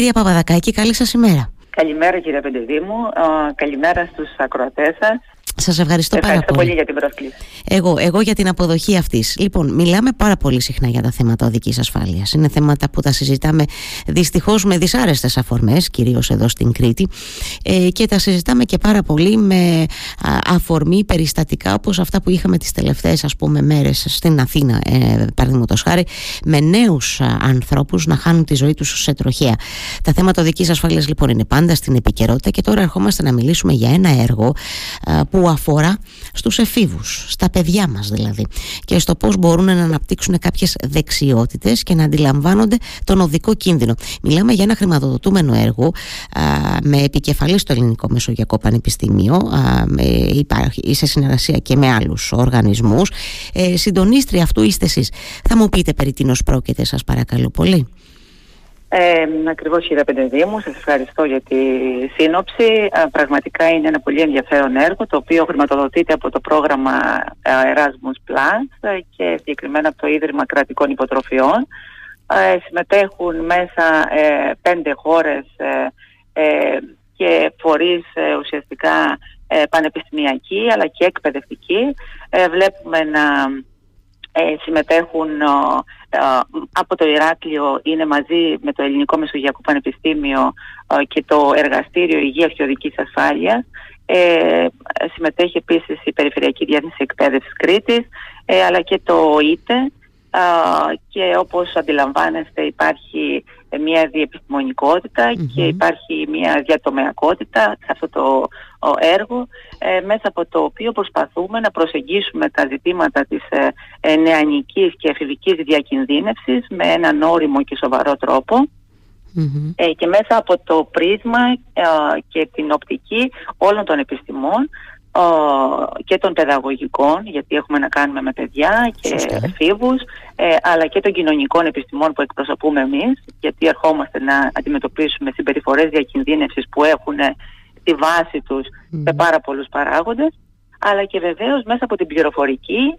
κυρία Παπαδακάκη, καλή σας ημέρα. Καλημέρα κύριε Πεντεδήμου, καλημέρα στους ακροατές σας. Σας ευχαριστώ, ευχαριστώ πάρα πολύ. για την πρόσκληση. Εγώ, εγώ για την αποδοχή αυτής. Λοιπόν, μιλάμε πάρα πολύ συχνά για τα θέματα οδικής ασφάλειας. Είναι θέματα που τα συζητάμε δυστυχώς με δυσάρεστες αφορμές, κυρίως εδώ στην Κρήτη, ε, και τα συζητάμε και πάρα πολύ με αφορμή περιστατικά όπως αυτά που είχαμε τις τελευταίες μέρες στην Αθήνα, ε, παραδείγματος χάρη, με νέους ανθρώπους να χάνουν τη ζωή τους σε τροχέα. Τα θέματα οδικής ασφάλειας λοιπόν είναι πάντα στην επικαιρότητα και τώρα ερχόμαστε να μιλήσουμε για ένα έργο που αφορά στους εφήβους, στα παιδιά μας δηλαδή και στο πώς μπορούν να αναπτύξουν κάποιες δεξιότητες και να αντιλαμβάνονται τον οδικό κίνδυνο. Μιλάμε για ένα χρηματοδοτούμενο έργο α, με επικεφαλή στο Ελληνικό Μεσογειακό Πανεπιστήμιο α, με, υπάρχει, σε συνεργασία και με άλλους οργανισμούς. Ε, συντονίστρια αυτού είστε εσείς. Θα μου πείτε περί τίνος πρόκειται σας παρακαλώ πολύ. Ε, Ακριβώς κύριε Πεντεδήμου, σας ευχαριστώ για τη σύνοψη. πραγματικά είναι ένα πολύ ενδιαφέρον έργο το οποίο χρηματοδοτείται από το πρόγραμμα Erasmus Plus και συγκεκριμένα από το Ίδρυμα Κρατικών Υποτροφιών. Ε, συμμετέχουν μέσα ε, πέντε χώρες ε, ε, και φορείς ουσιαστικά πανεπιστημιακοί αλλά και εκπαιδευτικοί. βλέπουμε να συμμετέχουν από το Ηράκλειο είναι μαζί με το Ελληνικό Μεσογειακό Πανεπιστήμιο και το Εργαστήριο Υγείας και Οδικής Ασφάλειας. Ε, συμμετέχει επίσης η Περιφερειακή Διεύθυνση Εκπαίδευσης Κρήτης ε, αλλά και το ΙΤΕ και όπως αντιλαμβάνεστε υπάρχει μια διεπιστημονικοτητα και υπάρχει μια διατομεακότητα σε αυτό το έργο ε, μέσα από το οποίο προσπαθούμε να προσεγγίσουμε τα ζητήματα της ε, ε νεανικής και εφηβικής διακινδύνευσης με έναν όριμο και σοβαρό ε, και μέσα από το πρίσμα και την οπτική όλων των επιστημών και των παιδαγωγικών, γιατί έχουμε να κάνουμε με παιδιά και εφήβους, ε, αλλά και των κοινωνικών επιστημών που εκπροσωπούμε εμείς, γιατί ερχόμαστε να αντιμετωπίσουμε συμπεριφορές διακινδύνευσης που έχουν τη βάση τους σε πάρα πολλούς παράγοντες, αλλά και βεβαίως μέσα από την πληροφορική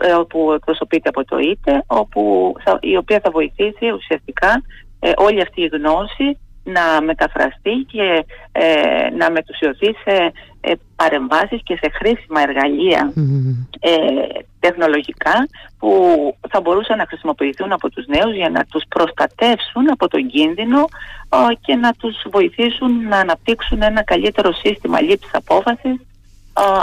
ε, που εκπροσωπείται από το ΙΤΕ, όπου η οποία θα βοηθήσει ουσιαστικά ε, όλη αυτή η γνώση να μεταφραστεί και ε, να μετουσιωθεί σε ε, παρεμβάσεις και σε χρήσιμα ε, τεχνολογικά που θα μπορούσαν να χρησιμοποιηθούν από τους νέους για να τους προστατεύσουν από τον κίνδυνο ε, και να τους βοηθήσουν να αναπτύξουν ένα καλύτερο σύστημα λήψης απόφασης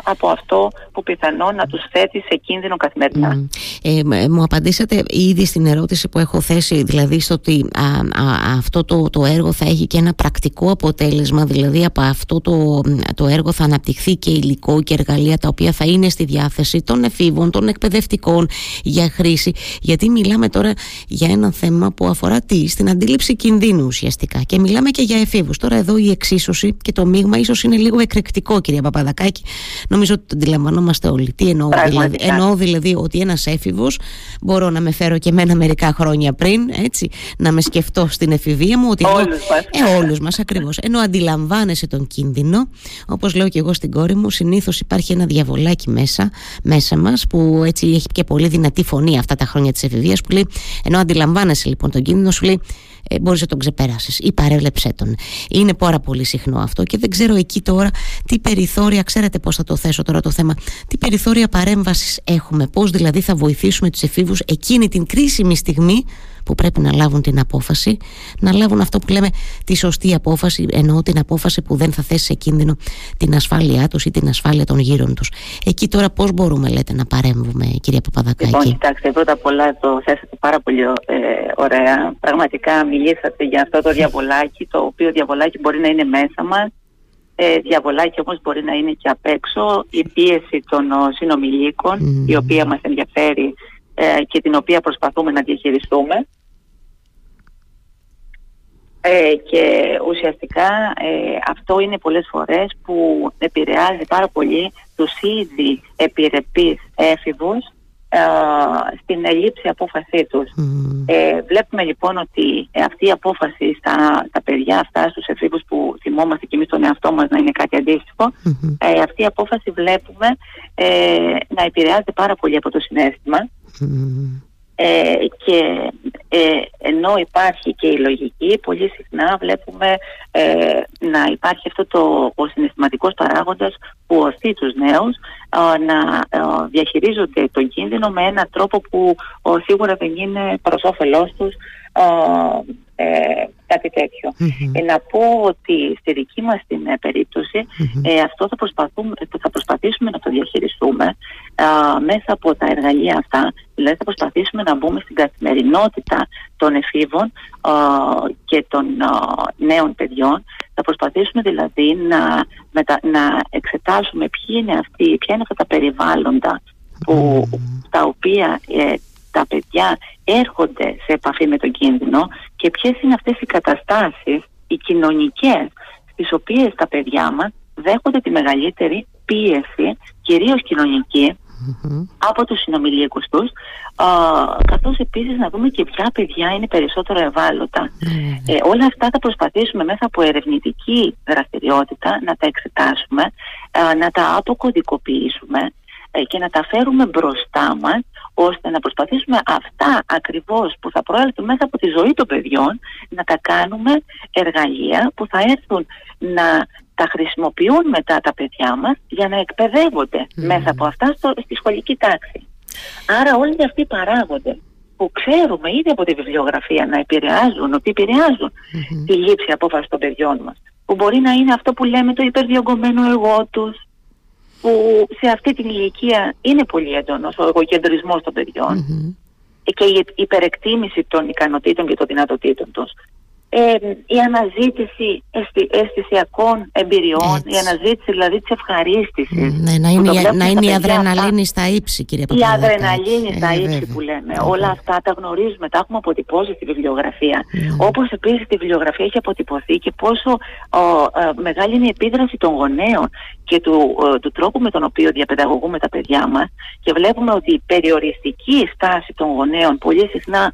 από αυτό που πιθανόν να τους θέτει σε κίνδυνο καθημερινά. Ε, μου απαντήσατε ήδη στην ερώτηση που έχω θέσει, δηλαδή στο ότι αυτό το, το έργο θα έχει και ένα πρακτικό αποτέλεσμα, δηλαδή από αυτό το, το έργο θα αναπτυχθεί και υλικό και εργαλεία τα οποία θα είναι στη διάθεση των εφήβων, των εκπαιδευτικών για χρήση, γιατί μιλάμε τώρα για ένα θέμα που αφορά τι, στην αντίληψη κινδύνου ουσιαστικά και μιλάμε και για εφήβους. Τώρα εδώ η εξίσωση και το μείγμα ίσως είναι λίγο εκρηκτικό κυρία Παπαδακάκη Νομίζω ότι το αντιλαμβανόμαστε όλοι. Τι εννοώ, δηλαδή. Εννοώ δηλαδή ότι ένας έφηβος, μπορώ να με φέρω και εμένα μερικά χρόνια πριν, έτσι, να με σκεφτώ στην εφηβεία μου. Ότι όλους μας. Ε, όλους μας ακριβώς. Ενώ αντιλαμβάνεσαι τον κίνδυνο, όπως λέω και εγώ στην κόρη μου, συνήθως υπάρχει ένα διαβολάκι μέσα, μέσα μας που έτσι έχει και πολύ δυνατή φωνή αυτά τα χρόνια της εφηβείας που λέει, ενώ αντιλαμβάνεσαι λοιπόν τον κίνδυνο σου λέει ε, μπορείς να τον ξεπεράσεις ή παρέλεψέ τον. Είναι πάρα πολύ συχνό αυτό και δεν ξέρω εκεί τώρα τι περιθώρια, ξέρετε πώ θα το θέσω τώρα το θέμα, τι περιθώρια παρέμβασης έχουμε, πώς δηλαδή θα βοηθήσουμε τους εφήβους εκείνη την κρίσιμη στιγμή που πρέπει να λάβουν την απόφαση, να λάβουν αυτό που λέμε τη σωστή απόφαση, εννοώ την απόφαση που δεν θα θέσει σε κίνδυνο την ασφάλειά τους ή την ασφάλεια των γύρων τους. Εκεί τώρα πώς μπορούμε, λέτε, να παρέμβουμε, κυρία Παπαδακάκη; Λοιπόν, κοιτάξτε, πρώτα απ' όλα το θέσατε πάρα πολύ ε, ωραία. Πραγματικά μιλήσατε για αυτό το διαβολάκι, το οποίο διαβολάκι μπορεί να είναι μέσα μας. Ε, διαβολάκι όμως μπορεί να είναι και απ' έξω η πίεση των συνομιλίκων η οποία μας ενδιαφέρει ε, και την οποία προσπαθούμε να διαχειριστούμε. Ε, και ουσιαστικά ε, αυτό είναι πολλές φορές που επηρεάζει πάρα πολύ τους ήδη επιρρεπείς έφηβους ε, στην ελλείψη απόφασή τους. Ε, βλέπουμε λοιπόν ότι αυτή η απόφαση στα τα παιδιά αυτά, στους εφήβους που θυμόμαστε και εμείς τον εαυτό μας να είναι κάτι αυτή η απόφαση βλέπουμε να επηρεάζεται πάρα πολύ από το συνέστημα Ε, και ε, ενώ υπάρχει και η λογική, πολύ συχνά βλέπουμε ε, να υπάρχει αυτό το, ο συναισθηματικός παράγοντας που οθεί τους νέους να διαχειρίζονται τον κίνδυνο με έναν τρόπο που σίγουρα δεν είναι προς όφελός τους ε, κάτι ε, να πω ότι στη δική μας την ε, περιπτωση ε, αυτό θα, προσπαθούμε, θα προσπαθήσουμε να το διαχειριστούμε μέσα από τα εργαλεία αυτά, δηλαδή θα προσπαθήσουμε να μπούμε στην καθημερινότητα των εφήβων και των νέων παιδιών, θα προσπαθήσουμε δηλαδή να, να εξετάσουμε ποιοι είναι αυτοί, ποια είναι αυτά τα περιβάλλοντα που, τα οποία τα παιδιά έρχονται σε επαφή με τον κίνδυνο και ποιες είναι αυτές οι καταστάσεις, οι κοινωνικές, στις οποίες τα παιδιά μας δέχονται τη μεγαλύτερη πίεση, κυρίως από τους συνομιλίκους τους, α, καθώς επίσης να δούμε και ποια παιδιά είναι περισσότερο Ε, όλα αυτά θα προσπαθήσουμε μέσα από ερευνητική δραστηριότητα να τα εξετάσουμε, να τα αποκωδικοποιήσουμε ε, και να τα φέρουμε μπροστά μας ώστε να προσπαθήσουμε αυτά ακριβώς που θα προέλθουν μέσα από τη ζωή των παιδιών να τα κάνουμε εργαλεία που θα έρθουν να τα χρησιμοποιούν μετά τα παιδιά μας για να εκπαιδεύονται μέσα από αυτά στο, στη σχολική τάξη. Άρα όλοι αυτοί οι παράγοντες που ξέρουμε ήδη από τη βιβλιογραφία να επηρεάζουν, ότι επηρεάζουν τη λήψη απόφασης των παιδιών μας που μπορεί να είναι αυτό που λέμε το υπερδιογκωμένο εγώ τους, που σε αυτή την ηλικία είναι πολύ έντονος ο εγωκεντρισμός των παιδιων και η υπερεκτίμηση των ικανοτήτων και των δυνατοτήτων τους ε, η αναζήτηση αισθη, αισθησιακών εμπειριών, η αναζήτηση δηλαδή της ευχαρίστησης. Ναι, να είναι, η, να είναι η αδρεναλίνη στα ύψη, κύριε Η αδρεναλίνη στα ε, ύψη που λέμε. Όλα αυτά τα γνωρίζουμε, τα έχουμε αποτυπώσει στη βιβλιογραφία. Mm. Όπως επίσης η βιβλιογραφία έχει αποτυπωθεί και πόσο ο, ε, μεγάλη είναι η επίδραση των γονέων και του, ε, του τρόπου με τον οποίο διαπαιδαγωγούμε τα παιδιά μας. Και βλέπουμε ότι η περιοριστική στάση των γονέων πολύ συχνά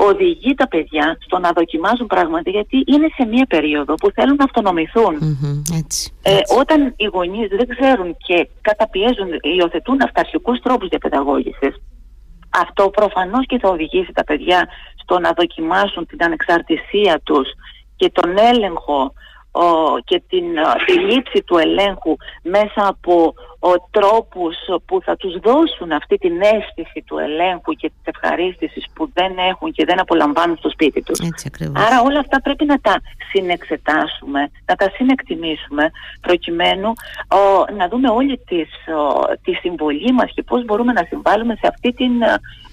οδηγεί τα παιδιά στο να δοκιμάζουν πράγματα γιατί είναι σε μια περίοδο που θέλουν να αυτονομηθουν έτσι, ε, όταν οι γονείς δεν ξέρουν και καταπιέζουν, υιοθετούν αυταρχικούς τρόπους διαπαιδαγώγησης αυτό προφανώς και θα οδηγήσει τα παιδιά στο να δοκιμάσουν την ανεξαρτησία τους και τον έλεγχο και την, τη λήψη του ελέγχου μέσα από ο, τρόπους που θα τους δώσουν αυτή την αίσθηση του ελέγχου και της ευχαρίστησης που δεν έχουν και δεν απολαμβάνουν στο σπίτι τους. Άρα όλα αυτά πρέπει να τα συνεξετάσουμε, να τα συνεκτιμήσουμε προκειμένου να δούμε όλη τις, τη συμβολή μας και πώς μπορούμε να συμβάλλουμε σε αυτή την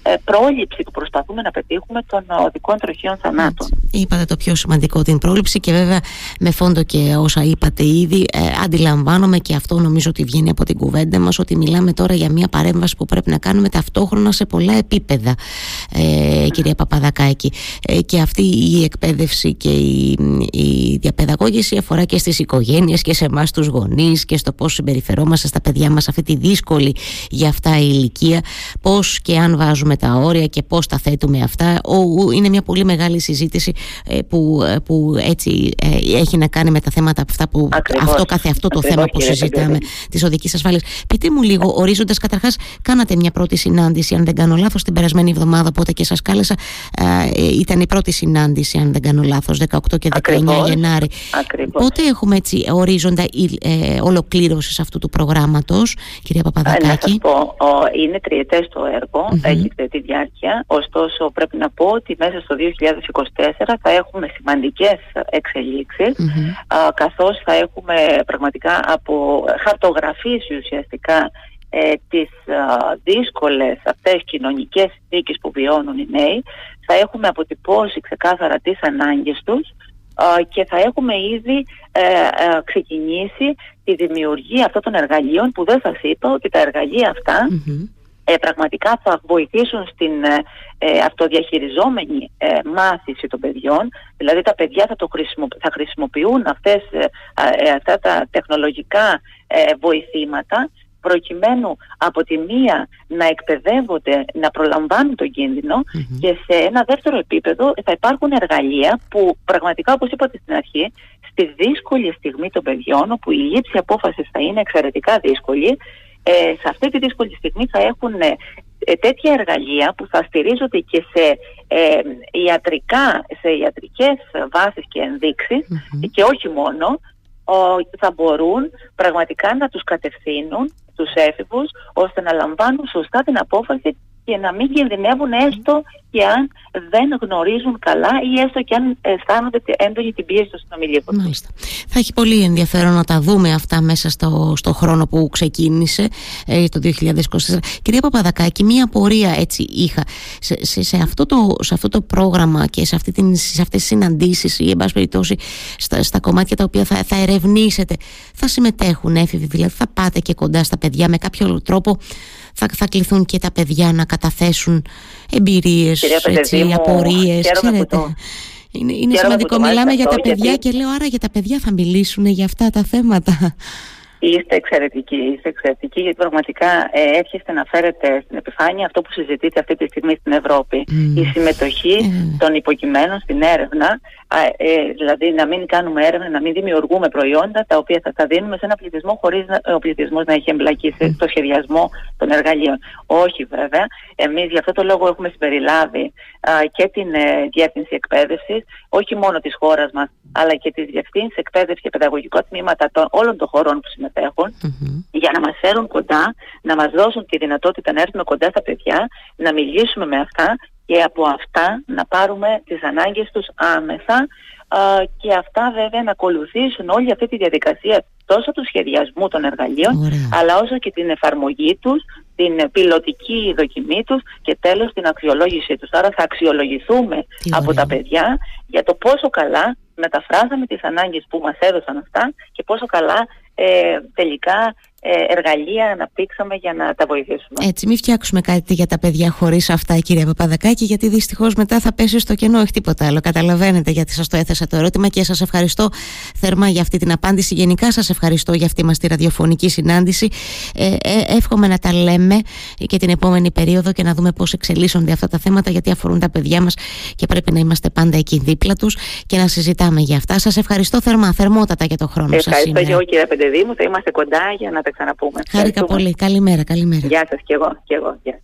ε, πρόληψη που προσπαθούμε να πετύχουμε των οδικών τροχίων θανάτων. Είπατε το πιο σημαντικό, την πρόληψη και βέβαια με φόντο και όσα είπατε ήδη ε, αντιλαμβάνομαι και αυτό νομίζω ότι βγαίνει από την την κουβέντα μας ότι μιλάμε τώρα για μια παρέμβαση που πρέπει να κάνουμε ταυτόχρονα σε πολλά επίπεδα ε, κυρία Παπαδακάκη. Ε, και αυτή η εκπαίδευση και η, η διαπαιδαγώγηση αφορά και στις οικογένειες και σε εμάς τους γονείς και στο πώς συμπεριφερόμαστε στα παιδιά μας αυτή τη δύσκολη για αυτά η ηλικία πώς και αν βάζουμε τα όρια και πώς τα θέτουμε αυτά. Ο, είναι μια πολύ μεγάλη συζήτηση ε, που, ε, που έτσι έχει να κάνει με τα θέματα αυτά που αυτό καθε αυτό το θέμα που συζητάμε της οδικής ασφάλειας. Πείτε μου λίγο, ορίζοντας καταρχάς, κάνατε μια πρώτη συνάντηση, αν δεν κάνω λάθος, την περασμένη εβδομάδα, οπότε και σας κάλεσα. Ε, ήταν η πρώτη συνάντηση, αν δεν κάνω λάθος, 18 και 19 Ακριβώς. Γενάρη. Ακριβώς. Πότε έχουμε έτσι ορίζοντα ε, ολοκλήρωσης αυτού του προγράμματος, κυρία Παπαδακάκη. Να πω, είναι τριετές το έργο, mm-hmm. έχει τη διάρκεια. Ωστόσο, πρέπει να πω ότι μέσα στο 2024 θα έχουμε σημαντικές εξελίξεις, mm-hmm. καθώς θα έχουμε πραγματικά από χαρτογραφήσει ουσιαστικά ε, τις α, δύσκολες αυτές κοινωνικές συνθήκες που βιώνουν οι νέοι θα έχουμε αποτυπώσει ξεκάθαρα τις ανάγκες τους και θα έχουμε ήδη ε, ε, ξεκινήσει τη δημιουργία αυτών των εργαλείων που δεν σας είπα ότι τα εργαλεία ε, πραγματικά θα βοηθήσουν στην αυτοδιαχειριζόμενη μάθηση των παιδιών. Δηλαδή τα παιδιά θα, το θα χρησιμοποιούν αυτές, αυτά τα τεχνολογικά βοηθήματα προκειμένου από τη μία να εκπαιδεύονται, να προλαμβάνουν τον κινδυνο και σε ένα δεύτερο επίπεδο θα υπάρχουν εργαλεία που πραγματικά όπως είπατε στην αρχή στη δύσκολη στιγμή των παιδιών όπου η λήψη απόφασης θα είναι εξαιρετικά δύσκολη σε αυτή τη δύσκολη στιγμή θα έχουν τέτοια εργαλεία που θα στηρίζονται και σε ιατρικά, σε ιατρικές βάσεις και ενδειξεις και όχι μόνο θα μπορούν πραγματικά να τους κατευθύνουν τους έφηβους ώστε να λαμβάνουν σωστά την απόφαση και να μην κινδυνεύουν έστω και αν δεν γνωρίζουν καλά ή έστω και αν αισθάνονται έντονη την πίεση των συνομιλίκων. Μάλιστα. Θα έχει πολύ ενδιαφέρον να τα δούμε αυτά μέσα στο, στο χρόνο που ξεκίνησε ε, το 2024. Κυρία Παπαδακάκη, μία απορία έτσι είχα. Σε, σε, σε, αυτό, το, σε αυτό το πρόγραμμα και σε, αυτή την, σε αυτές τις συναντήσεις ή εν πάση περιπτώσει στα, στα κομμάτια τα οποία θα, θα ερευνήσετε θα συμμετέχουν έφηβοι, δηλαδή θα πάτε και κοντά στα παιδιά με κάποιο τρόπο θα, θα κληθούν και τα παιδιά να καταθέσουν εμπειρίες, έτσι, απορίες, ξέρετε. Είναι, είναι σημαντικό. Μιλάμε για τα παιδιά και λέω άρα για τα παιδιά θα μιλήσουν για αυτά τα θέματα. Είστε εξαιρετικοί, είστε εξαιρετικοί γιατί πραγματικά ε, έρχεστε να φέρετε στην επιφάνεια αυτό που συζητείτε αυτή τη στιγμή στην Ευρώπη. Η συμμετοχή ε. των υποκειμένων στην έρευνα, ε, δηλαδή να μην κάνουμε έρευνα, να μην δημιουργούμε προϊόντα τα οποία θα τα δίνουμε σε ένα πληθυσμό χωρίς ο πληθυσμός να έχει εμπλακεί στο σχεδιασμό των εργαλείων. Όχι βέβαια. Εμείς για αυτό το λόγο έχουμε συμπεριλάβει και την ε, Διεύθυνση Εκπαίδευσης, όχι μόνο της χώρας μας, αλλά και της Διευθύνσης Εκπαίδευσης και Παιδαγωγικό Τμήματα των όλων των χωρών που συμμετεχουν για να μας φέρουν κοντά, να μας δώσουν τη δυνατότητα να έρθουμε κοντά στα παιδιά, να μιλήσουμε με αυτά και από αυτά να πάρουμε τις ανάγκες τους άμεσα και αυτά βέβαια να ακολουθήσουν όλη αυτή τη διαδικασία τόσο του σχεδιασμού των εργαλείων αλλά όσο και την εφαρμογή τους, την πιλωτική δοκιμή τους και τέλος την αξιολόγησή τους. Άρα θα αξιολογηθούμε από τα παιδιά για το πόσο καλά μεταφράζαμε τις ανάγκες που μας έδωσαν αυτά και πόσο καλά ε, τελικά ε, εργαλεία αναπτύξαμε για να τα βοηθήσουμε. Έτσι, μην φτιάξουμε κάτι για τα παιδιά χωρίς αυτά, κυρία Παπαδακάκη, γιατί δυστυχώς μετά θα πέσει στο κενό, όχι τίποτα άλλο. Καταλαβαίνετε γιατί σας το έθεσα το ερώτημα και σας ευχαριστώ θερμά για αυτή την απάντηση. Γενικά σας ευχαριστώ για αυτή μας τη ραδιοφωνική συνάντηση. Ε, ε, εύχομαι να τα λέμε και την επόμενη περίοδο και να δούμε πώς εξελίσσονται αυτά τα θέματα, γιατί αφορούν τα παιδιά μας και πρέπει να είμαστε πάντα εκεί δίπλα τους και να συζητάμε για αυτά. Σας ευχαριστώ θερμά, θερμότατα για το χρόνο σας. Ευχαριστώ και εγώ, κύριε Πεντεδίμου. Θα είμαστε κοντά για να τα ξαναπούμε. Χάρηκα πολύ. Καλημέρα, καλημέρα. Γεια σας και εγώ. Και εγώ. Γεια.